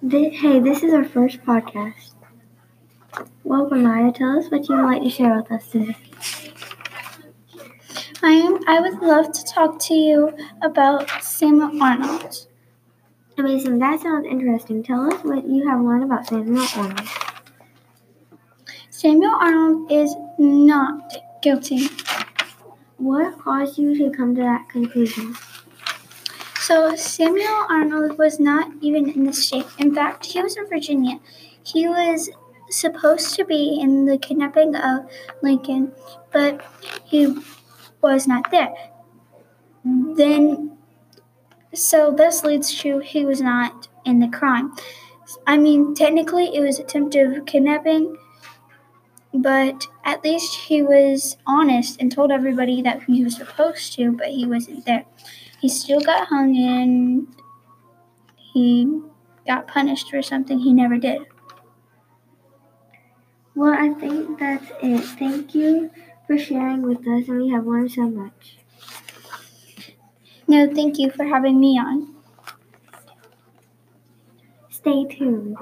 Th- hey, this is our first podcast. Welcome, Myiah. Tell us what you would like to share with us today. I am. I would love to talk to you about Samuel Arnold. Amazing. That sounds interesting. Tell us what you have learned about Samuel Arnold. Samuel Arnold is not guilty. What caused you to come to that conclusion? So Samuel Arnold was not even in the state. In fact, he was in Virginia. He was supposed to be in the kidnapping of Lincoln, but he was not there. Then, so this leads to he was not in the crime. I mean, technically, it was attempted kidnapping, but at least he was honest and told everybody that he was supposed to, but he wasn't there. He still got hung and he got punished for something he never did. Well, I think that's it. Thank you for sharing with us, and we have learned so much. No, thank you for having me on. Stay tuned.